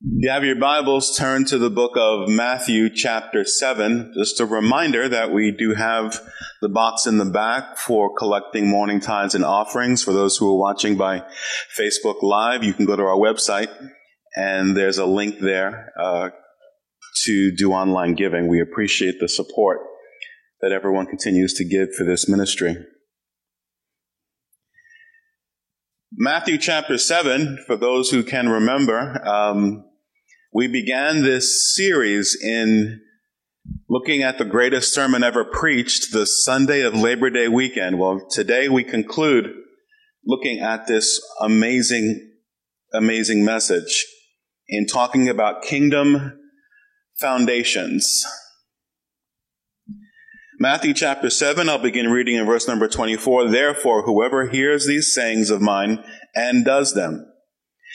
You have your Bibles turn to the book of Matthew, chapter 7. Just a reminder that we do have the box in the back for collecting morning tithes and offerings. For those who are watching by Facebook Live, you can go to our website and there's a link there uh, to do online giving. We appreciate the support that everyone continues to give for this ministry. Matthew chapter 7, for those who can remember, um, we began this series in looking at the greatest sermon ever preached, the Sunday of Labor Day weekend. Well, today we conclude looking at this amazing, amazing message in talking about kingdom foundations. Matthew chapter 7, I'll begin reading in verse number 24. Therefore, whoever hears these sayings of mine and does them,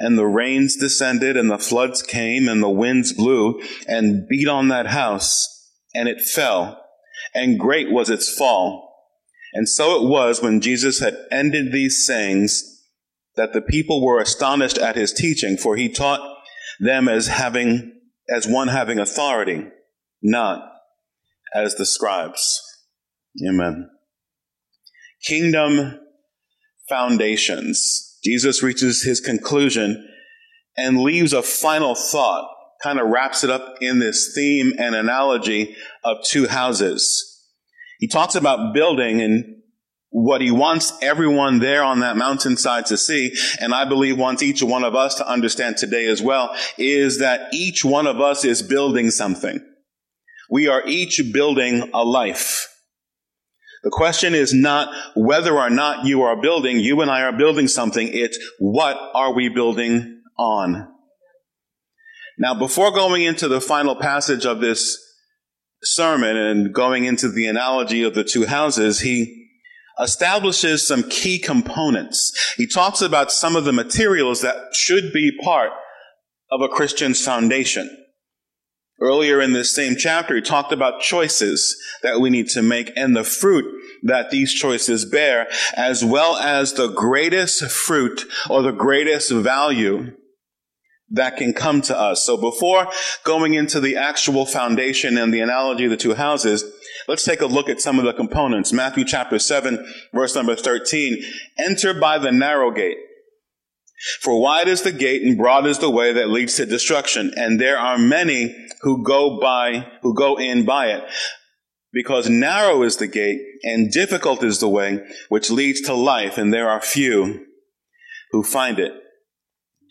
And the rains descended, and the floods came, and the winds blew and beat on that house, and it fell, and great was its fall. And so it was when Jesus had ended these sayings that the people were astonished at his teaching, for he taught them as having as one having authority, not as the scribes. Amen kingdom foundations. Jesus reaches his conclusion and leaves a final thought, kind of wraps it up in this theme and analogy of two houses. He talks about building and what he wants everyone there on that mountainside to see, and I believe wants each one of us to understand today as well, is that each one of us is building something. We are each building a life. The question is not whether or not you are building, you and I are building something. It's what are we building on? Now, before going into the final passage of this sermon and going into the analogy of the two houses, he establishes some key components. He talks about some of the materials that should be part of a Christian's foundation. Earlier in this same chapter, he talked about choices that we need to make and the fruit that these choices bear, as well as the greatest fruit or the greatest value that can come to us. So before going into the actual foundation and the analogy of the two houses, let's take a look at some of the components. Matthew chapter 7, verse number 13. Enter by the narrow gate. For wide is the gate and broad is the way that leads to destruction, and there are many who go by, who go in by it. Because narrow is the gate and difficult is the way which leads to life, and there are few who find it.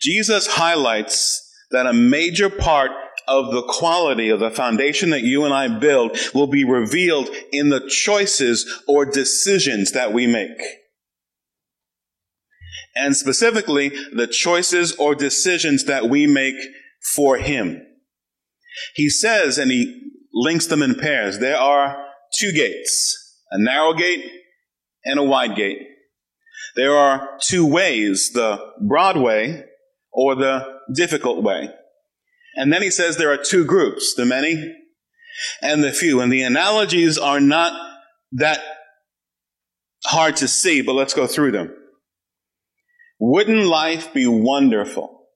Jesus highlights that a major part of the quality of the foundation that you and I build will be revealed in the choices or decisions that we make and specifically the choices or decisions that we make for Him. He says, and he links them in pairs, there are two gates, a narrow gate and a wide gate. There are two ways, the broad way or the difficult way. And then he says there are two groups, the many and the few. And the analogies are not that hard to see, but let's go through them. Wouldn't life be wonderful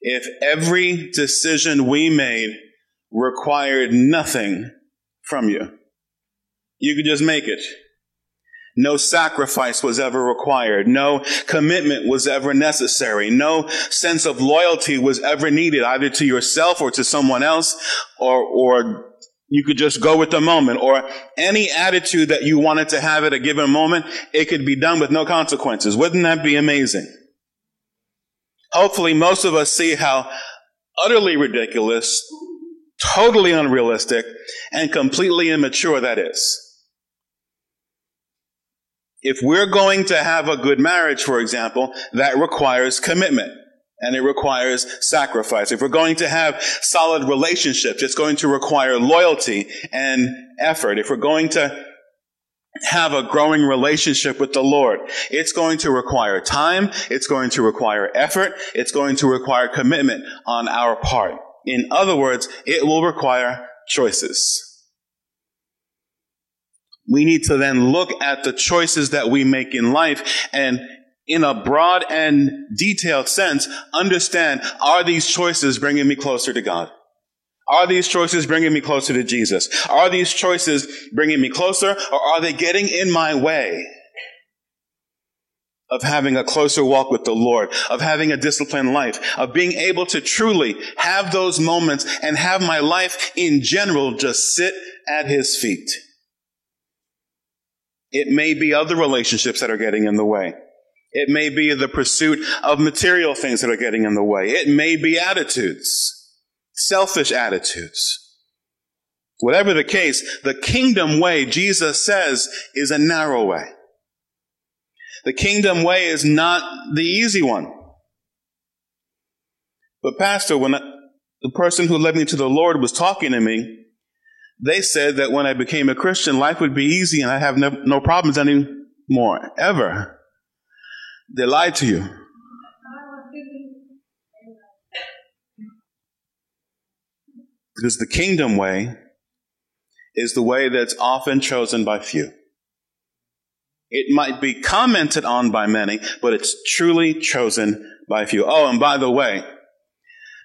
if every decision we made required nothing from you? You could just make it. No sacrifice was ever required. No commitment was ever necessary. No sense of loyalty was ever needed either to yourself or to someone else or, or you could just go with the moment or any attitude that you wanted to have at a given moment, it could be done with no consequences. Wouldn't that be amazing? Hopefully most of us see how utterly ridiculous, totally unrealistic, and completely immature that is. If we're going to have a good marriage, for example, that requires commitment. and it requires sacrifice. If we're going to have solid relationships, it's going to require loyalty and effort. If we're going to have a growing relationship with the Lord, it's going to require time. It's going to require effort. It's going to require commitment on our part. In other words, it will require choices. We need to then look at the choices that we make in life and in a broad and detailed sense, understand, are these choices bringing me closer to God? Are these choices bringing me closer to Jesus? Are these choices bringing me closer or are they getting in my way of having a closer walk with the Lord, of having a disciplined life, of being able to truly have those moments and have my life in general just sit at his feet? It may be other relationships that are getting in the way. It may be the pursuit of material things that are getting in the way. It may be attitudes, selfish attitudes. Whatever the case, the kingdom way, Jesus says, is a narrow way. The kingdom way is not the easy one. But, Pastor, when the person who led me to the Lord was talking to me, they said that when I became a Christian, life would be easy and I'd have no, no problems anymore, ever. They lied to you. Because the kingdom way is the way that's often chosen by few. It might be commented on by many, but it's truly chosen by few. Oh, and by the way,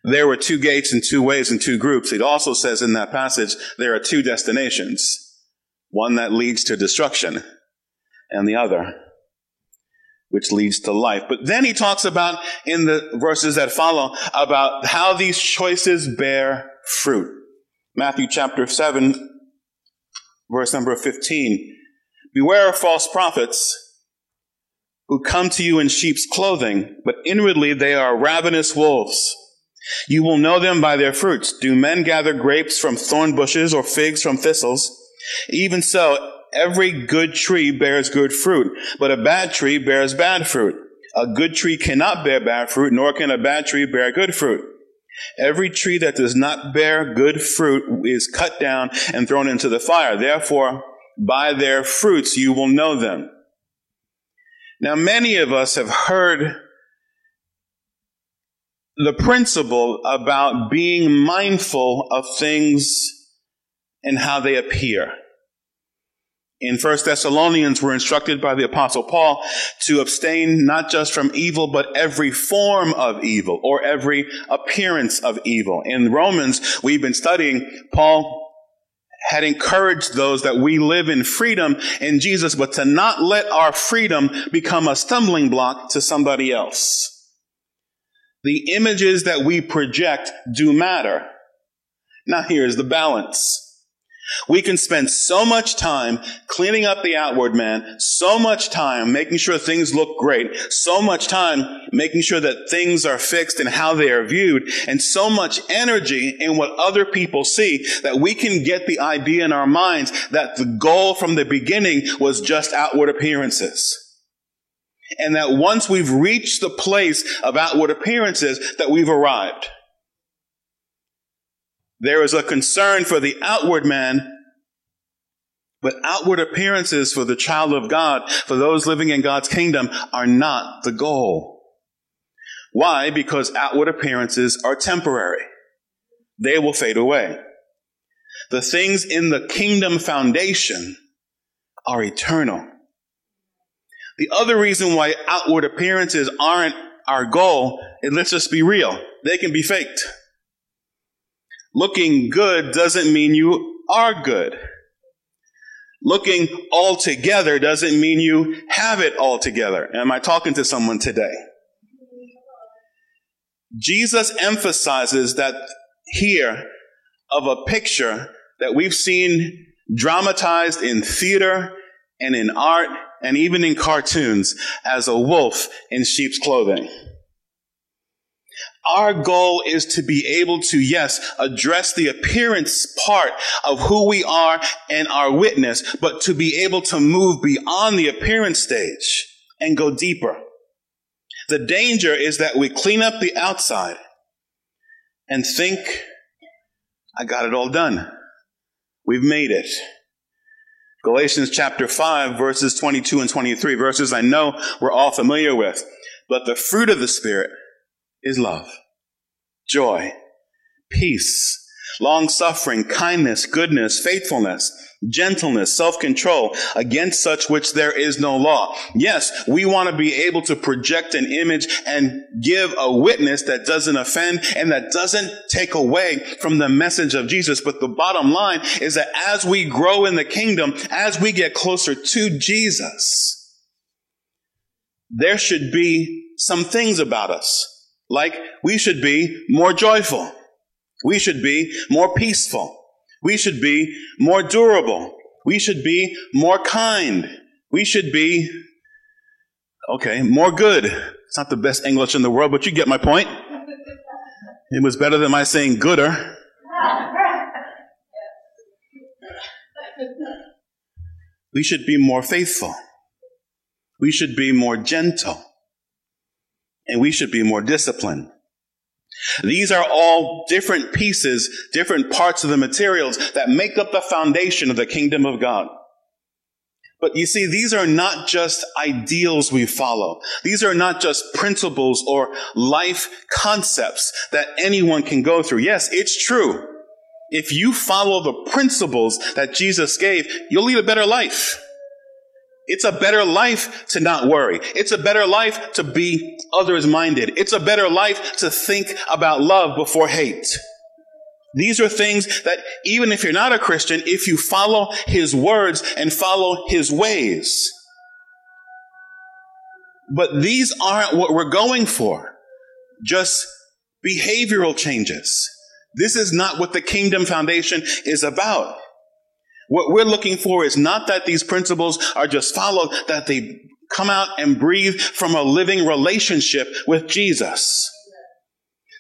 there were two gates and two ways and two groups. It also says in that passage there are two destinations one that leads to destruction, and the other which leads to life. But then he talks about in the verses that follow about how these choices bear fruit. Matthew chapter 7, verse number 15. Beware of false prophets who come to you in sheep's clothing, but inwardly they are ravenous wolves. You will know them by their fruits. Do men gather grapes from thorn bushes or figs from thistles? Even so, Every good tree bears good fruit, but a bad tree bears bad fruit. A good tree cannot bear bad fruit, nor can a bad tree bear good fruit. Every tree that does not bear good fruit is cut down and thrown into the fire. Therefore, by their fruits you will know them. Now, many of us have heard the principle about being mindful of things and how they appear in First Thessalonians, we're instructed by the Apostle Paul to abstain not just from evil, but every form of evil or every appearance of evil. In Romans, we've been studying, Paul had encouraged those that we live in freedom in Jesus, but to not let our freedom become a stumbling block to somebody else. The images that we project do matter. Now here's the balance. We can spend so much time cleaning up the outward man, so much time making sure things look great, so much time making sure that things are fixed and how they are viewed, and so much energy in what other people see that we can get the idea in our minds that the goal from the beginning was just outward appearances. And that once we've reached the place of outward appearances, that we've arrived. There is a concern for the outward man, but outward appearances for the child of God, for those living in God's kingdom, are not the goal. Why? Because outward appearances are temporary. They will fade away. The things in the kingdom foundation are eternal. The other reason why outward appearances aren't our goal, and let's just be real, they can be faked. Looking good doesn't mean you are good. Looking all together doesn't mean you have it all together. Am I talking to someone today? Jesus emphasizes that here of a picture that we've seen dramatized in theater and in art and even in cartoons as a wolf in sheep's clothing. Our goal is to be able to, yes, address the appearance part of who we are and our witness, but to be able to move beyond the appearance stage and go deeper. The danger is that we clean up the outside and think, I got it all done. We've made it. Galatians chapter 5, verses 22 and 23, verses I know we're all familiar with. But the fruit of the Spirit is love, joy, peace, long suffering, kindness, goodness, faithfulness, gentleness, self-control, against such which there is no law. Yes, we want to be able to project an image and give a witness that doesn't offend and that doesn't take away from the message of Jesus. But the bottom line is that as we grow in the kingdom, as we get closer to Jesus, there should be some things about us. Like we should be more joyful. We should be more peaceful. We should be more durable. We should be more kind. We should be, okay, more good. It's not the best English in the world, but you get my point. It was better than my saying gooder. We should be more faithful. We should be more gentle. And we should be more disciplined. These are all different pieces, different parts of the materials that make up the foundation of the kingdom of God. But you see, these are not just ideals we follow. These are not just principles or life concepts that anyone can go through. Yes, it's true. If you follow the principles that Jesus gave, you'll lead a better life. It's a better life to not worry. It's a better life to be others minded. It's a better life to think about love before hate. These are things that even if you're not a Christian, if you follow his words and follow his ways. But these aren't what we're going for. Just behavioral changes. This is not what the kingdom foundation is about. What we're looking for is not that these principles are just followed, that they come out and breathe from a living relationship with Jesus.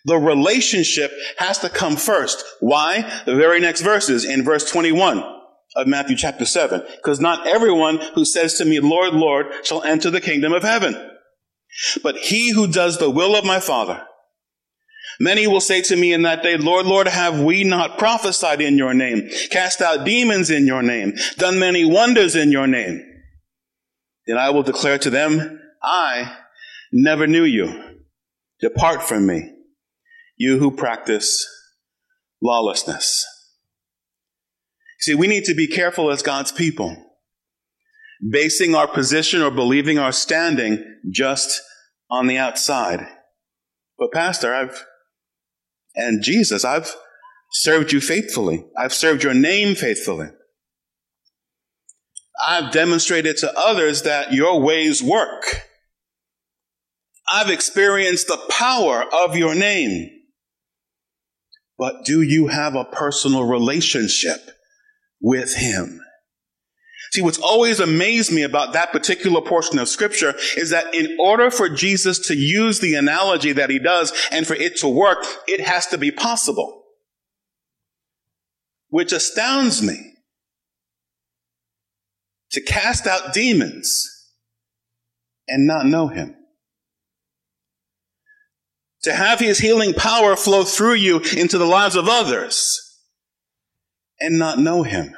The relationship has to come first. Why? The very next verses in verse 21 of Matthew chapter 7. Because not everyone who says to me, Lord, Lord, shall enter the kingdom of heaven, but he who does the will of my Father Many will say to me in that day, Lord, Lord, have we not prophesied in your name, cast out demons in your name, done many wonders in your name? Then I will declare to them, I never knew you. Depart from me, you who practice lawlessness. See, we need to be careful as God's people, basing our position or believing our standing just on the outside. But, Pastor, I've and Jesus, I've served you faithfully. I've served your name faithfully. I've demonstrated to others that your ways work. I've experienced the power of your name. But do you have a personal relationship with Him? See, what's always amazed me about that particular portion of scripture is that in order for Jesus to use the analogy that he does and for it to work, it has to be possible. Which astounds me. To cast out demons and not know him. To have his healing power flow through you into the lives of others and not know him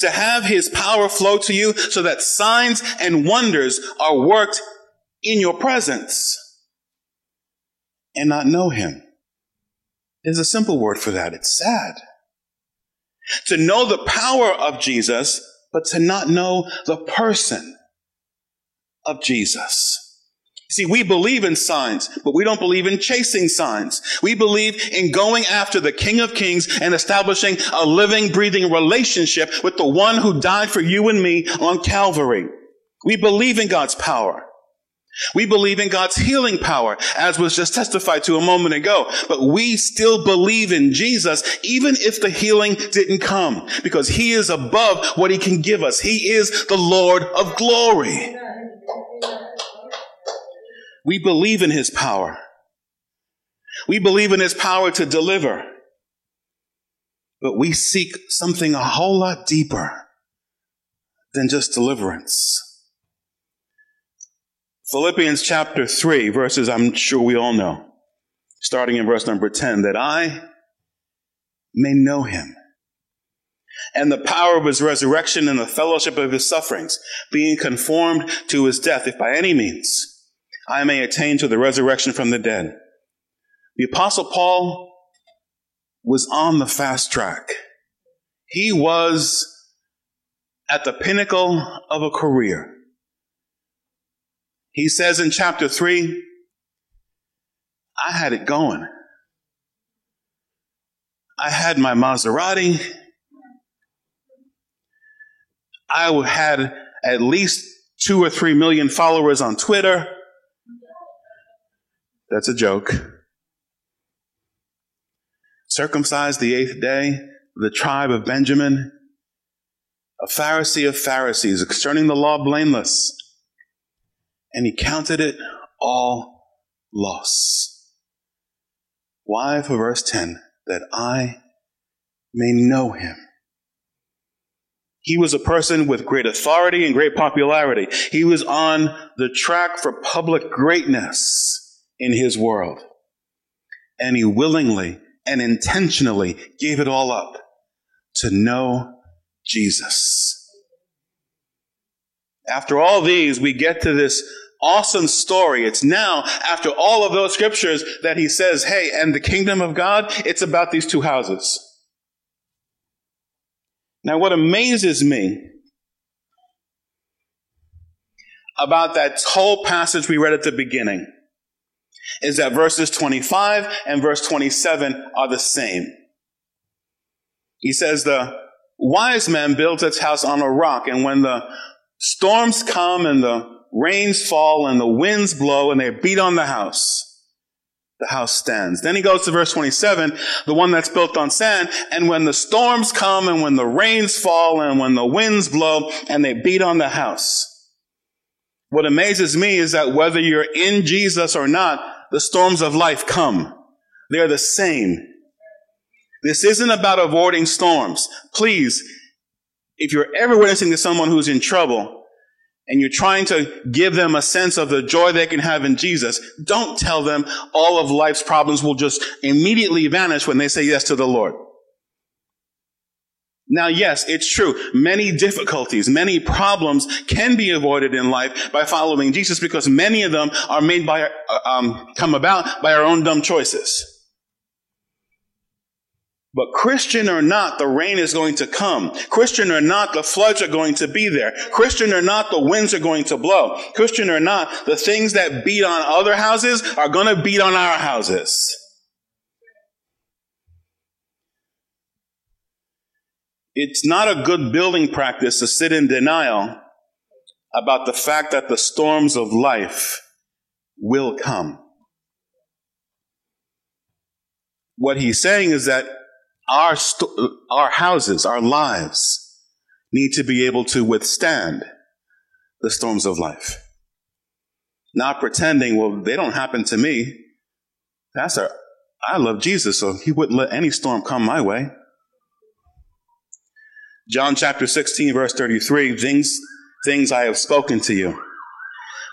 to have his power flow to you so that signs and wonders are worked in your presence and not know him. There's a simple word for that. It's sad. To know the power of Jesus, but to not know the person of Jesus. See, we believe in signs, but we don't believe in chasing signs. We believe in going after the King of Kings and establishing a living, breathing relationship with the one who died for you and me on Calvary. We believe in God's power. We believe in God's healing power, as was just testified to a moment ago. But we still believe in Jesus, even if the healing didn't come, because He is above what He can give us. He is the Lord of glory. We believe in his power. We believe in his power to deliver. But we seek something a whole lot deeper than just deliverance. Philippians chapter 3, verses I'm sure we all know, starting in verse number 10, that I may know him and the power of his resurrection and the fellowship of his sufferings, being conformed to his death, if by any means I may attain to the resurrection from the dead. The apostle Paul was on the fast track. He was at the pinnacle of a career. He says in chapter 3, I had it going. I had my Maserati. I had at least two or three million followers on Twitter. That's a joke. Circumcised the eighth day, the tribe of Benjamin, a Pharisee of Pharisees, concerning the law blameless. And he counted it all loss. Why? For verse 10 that I may know him. He was a person with great authority and great popularity. He was on the track for public greatness in his world. And he willingly and intentionally gave it all up to know Jesus. After all these, we get to this awesome story. It's now, after all of those scriptures, that he says, Hey, and the kingdom of God, it's about these two houses. Now, what amazes me about that whole passage we read at the beginning is that verses 25 and verse 27 are the same. He says, The wise man builds its house on a rock, and when the storms come and the rains fall and the winds blow and they beat on the house. The house stands. Then he goes to verse 27, the one that's built on sand. And when the storms come and when the rains fall and when the winds blow and they beat on the house. What amazes me is that whether you're in Jesus or not, the storms of life come. They're the same. This isn't about avoiding storms. Please, if you're ever witnessing to someone who's in trouble, and you're trying to give them a sense of the joy they can have in Jesus, don't tell them all of life's problems will just immediately vanish when they say yes to the Lord. Now, yes, it's true. Many difficulties, many problems can be avoided in life by following Jesus because many of them are made by, uh, um, come about by our own dumb choices. But Christian or not, the rain is going to come. Christian or not, the floods are going to be there. Christian or not, the winds are going to blow. Christian or not, the things that beat on other houses are going to beat on our houses. It's not a good building practice to sit in denial about the fact that the storms of life will come. What he's saying is that our, st- our houses, our lives need to be able to withstand the storms of life. Not pretending, well, they don't happen to me. Pastor, I love Jesus, so he wouldn't let any storm come my way. John chapter 16, verse 33 things, things I have spoken to you,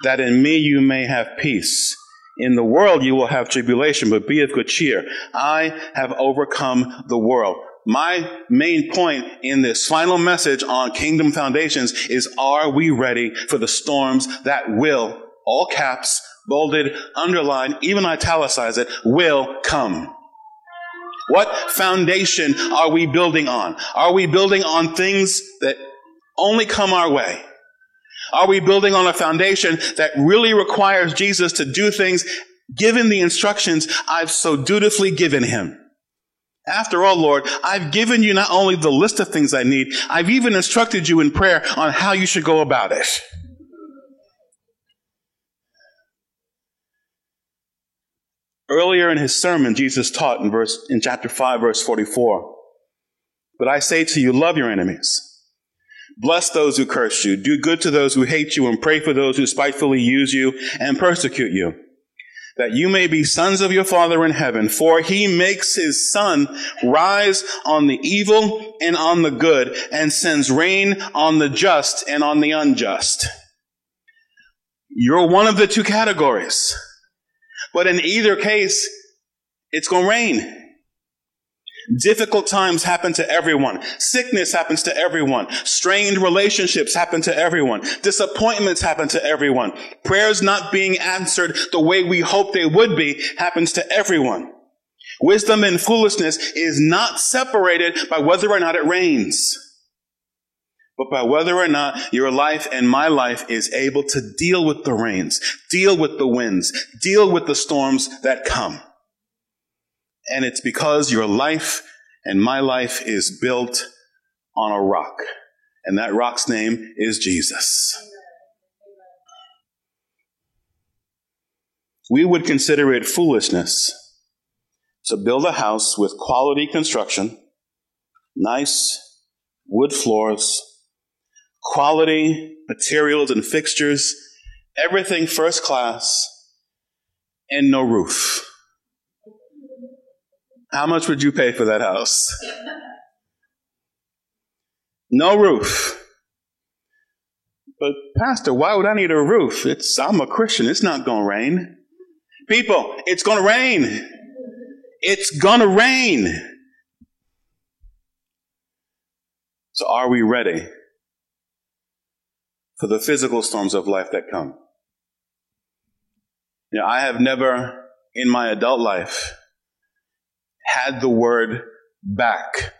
that in me you may have peace. In the world you will have tribulation, but be of good cheer. I have overcome the world. My main point in this final message on kingdom foundations is are we ready for the storms that will, all caps, bolded, underlined, even italicize it, will come? What foundation are we building on? Are we building on things that only come our way? Are we building on a foundation that really requires Jesus to do things given the instructions I've so dutifully given him? After all, Lord, I've given you not only the list of things I need, I've even instructed you in prayer on how you should go about it. Earlier in his sermon, Jesus taught in verse in chapter 5 verse 44. But I say to you, love your enemies. Bless those who curse you. Do good to those who hate you and pray for those who spitefully use you and persecute you. That you may be sons of your Father in heaven, for he makes his sun rise on the evil and on the good and sends rain on the just and on the unjust. You're one of the two categories. But in either case, it's going to rain. Difficult times happen to everyone. Sickness happens to everyone. Strained relationships happen to everyone. Disappointments happen to everyone. Prayers not being answered the way we hope they would be happens to everyone. Wisdom and foolishness is not separated by whether or not it rains, but by whether or not your life and my life is able to deal with the rains, deal with the winds, deal with the storms that come. And it's because your life and my life is built on a rock. And that rock's name is Jesus. We would consider it foolishness to build a house with quality construction, nice wood floors, quality materials and fixtures, everything first class, and no roof. How much would you pay for that house? No roof. But pastor, why would I need a roof? It's I'm a Christian. It's not going to rain. People, it's going to rain. It's going to rain. So are we ready for the physical storms of life that come? Know, I have never in my adult life had the word back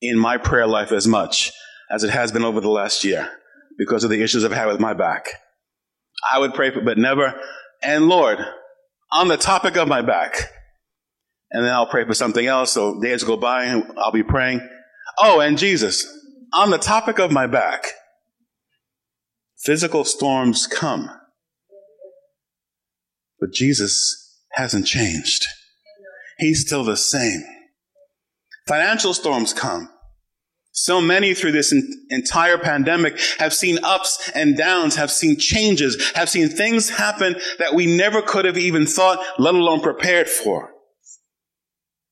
in my prayer life as much as it has been over the last year because of the issues I've had with my back. I would pray for, but never, and Lord, on the topic of my back, and then I'll pray for something else. So days go by and I'll be praying. Oh, and Jesus, on the topic of my back, physical storms come, but Jesus hasn't changed. He's still the same. Financial storms come. So many through this entire pandemic have seen ups and downs, have seen changes, have seen things happen that we never could have even thought, let alone prepared for.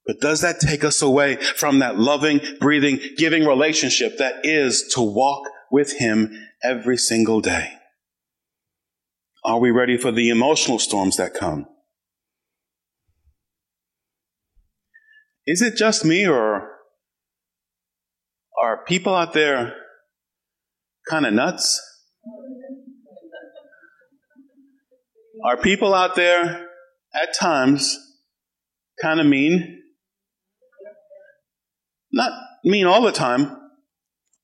But does that take us away from that loving, breathing, giving relationship that is to walk with Him every single day? Are we ready for the emotional storms that come? Is it just me, or are people out there kind of nuts? Are people out there at times kind of mean? Not mean all the time,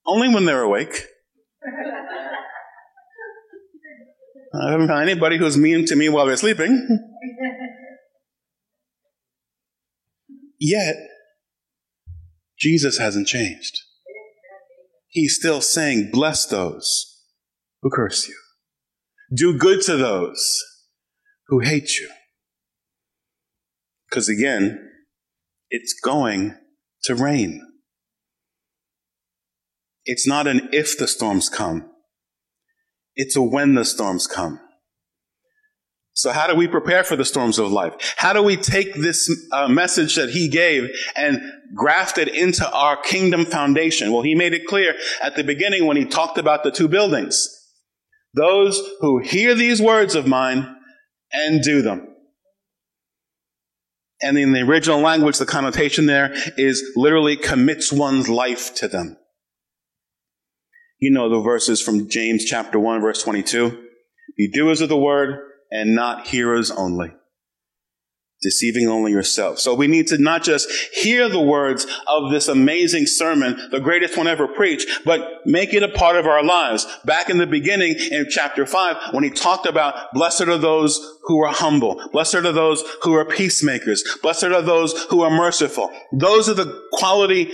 only when they're awake. I haven't found anybody who's mean to me while they're sleeping. Yet, Jesus hasn't changed. He's still saying, Bless those who curse you, do good to those who hate you. Because again, it's going to rain. It's not an if the storms come, it's a when the storms come. So how do we prepare for the storms of life? How do we take this uh, message that he gave and graft it into our kingdom foundation? Well, he made it clear at the beginning when he talked about the two buildings. Those who hear these words of mine and do them. And in the original language, the connotation there is literally commits one's life to them. You know the verses from James chapter 1, verse 22. Be doers of the word and not hearers only, deceiving only yourself. So we need to not just hear the words of this amazing sermon, the greatest one ever preached, but make it a part of our lives. Back in the beginning in chapter 5, when he talked about blessed are those who are humble, blessed are those who are peacemakers, blessed are those who are merciful. Those are the quality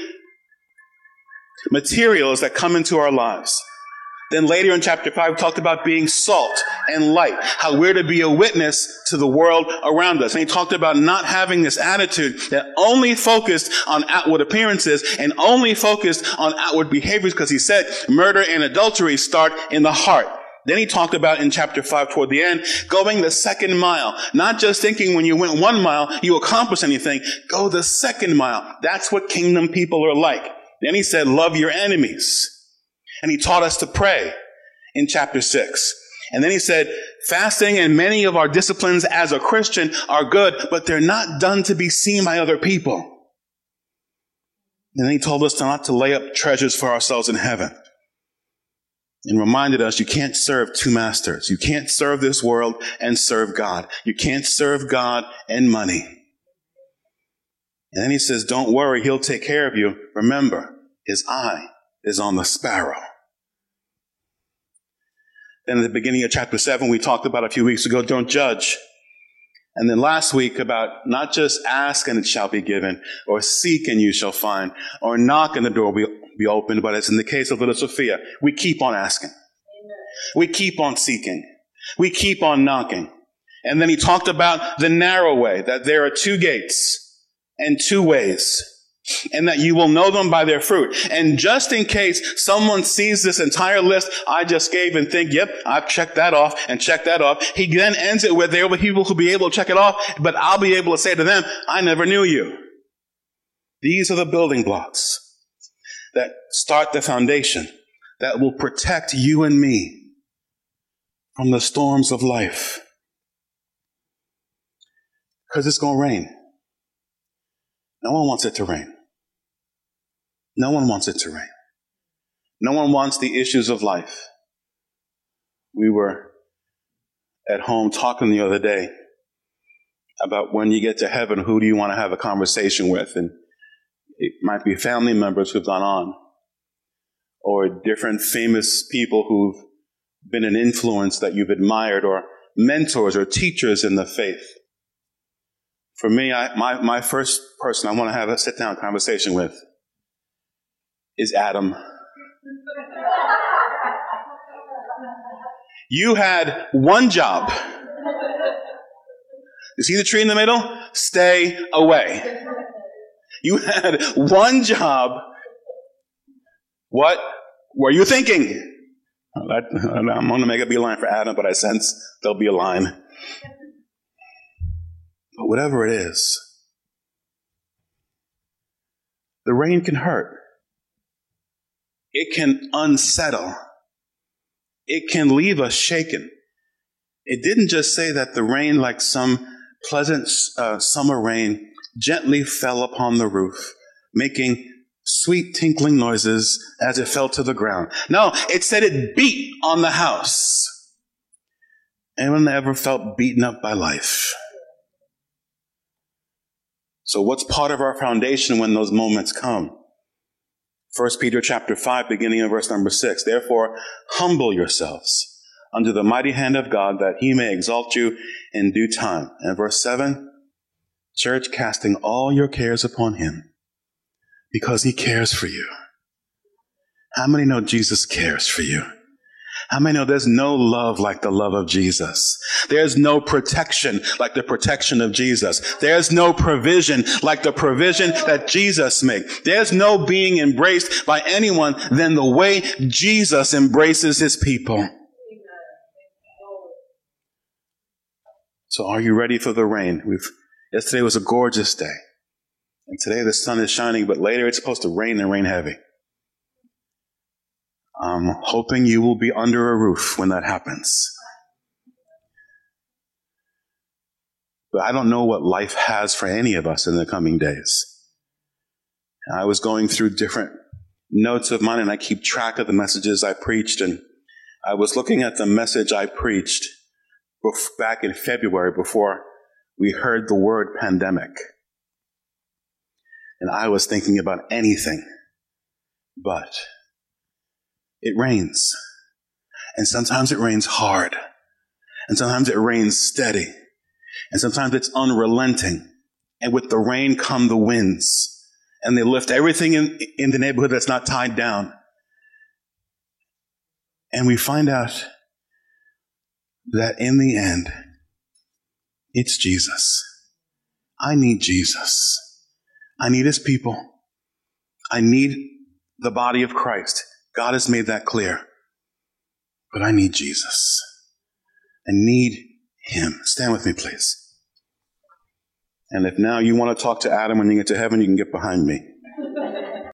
materials that come into our lives. Then later in chapter 5, we talked about being salt and light, how we're to be a witness to the world around us. And he talked about not having this attitude that only focused on outward appearances and only focused on outward behaviors because he said murder and adultery start in the heart. Then he talked about in chapter 5 toward the end, going the second mile. Not just thinking when you went one mile, you accomplished anything. Go the second mile. That's what kingdom people are like. Then he said, love your enemies. And he taught us to pray in chapter 6. And then he said, fasting and many of our disciplines as a Christian are good, but they're not done to be seen by other people. And then he told us not to lay up treasures for ourselves in heaven. And reminded us you can't serve two masters. You can't serve this world and serve God. You can't serve God and money. And then he says, don't worry, he'll take care of you. Remember, his eye is on the sparrow. Then at the beginning of chapter 7, we talked about a few weeks ago, don't judge. And then last week about not just ask and it shall be given, or seek and you shall find, or knock and the door will be opened, but as in the case of little Sophia, we keep on asking. Amen. We keep on seeking. We keep on knocking. And then he talked about the narrow way, that there are two gates and two ways and that you will know them by their fruit. And just in case someone sees this entire list I just gave and think, yep, I've checked that off and checked that off, he then ends it with there will be people who'll be able to check it off, but I'll be able to say to them, I never knew you. These are the building blocks that start the foundation that will protect you and me from the storms of life. Because it's going to rain. No one wants it to rain. No one wants it to rain. No one wants the issues of life. We were at home talking the other day about when you get to heaven, who do you want to have a conversation with? And it might be family members who've gone on, or different famous people who've been an influence that you've admired, or mentors or teachers in the faith. For me, I, my, my first person I want to have a sit down conversation with is Adam. You had one job. You see the tree in the middle? Stay away. You had one job. What were you thinking? I'm going to make a beeline for Adam, but I sense there'll be a line. But whatever it is, the rain can hurt. It can unsettle. It can leave us shaken. It didn't just say that the rain, like some pleasant uh, summer rain, gently fell upon the roof, making sweet tinkling noises as it fell to the ground. No, it said it beat on the house. Anyone ever felt beaten up by life? So what's part of our foundation when those moments come? 1 Peter chapter 5, beginning in verse number 6. Therefore, humble yourselves under the mighty hand of God that he may exalt you in due time. And verse 7, church, casting all your cares upon him because he cares for you. How many know Jesus cares for you? How many know there's no love like the love of Jesus? There's no protection like the protection of Jesus. There's no provision like the provision that Jesus made. There's no being embraced by anyone than the way Jesus embraces his people. So are you ready for the rain? We've, yesterday was a gorgeous day. And today the sun is shining, but later it's supposed to rain and rain heavy. I'm hoping you will be under a roof when that happens. But I don't know what life has for any of us in the coming days. I was going through different notes of mine and I keep track of the messages I preached. And I was looking at the message I preached back in February before we heard the word pandemic. And I was thinking about anything but it rains. And sometimes it rains hard. And sometimes it rains steady. And sometimes it's unrelenting. And with the rain come the winds. And they lift everything in, in the neighborhood that's not tied down. And we find out that in the end, it's Jesus. I need Jesus. I need his people. I need the body of Christ. God has made that clear. But I need Jesus. I need Him. Stand with me, please. And if now you want to talk to Adam when you get to heaven, you can get behind me.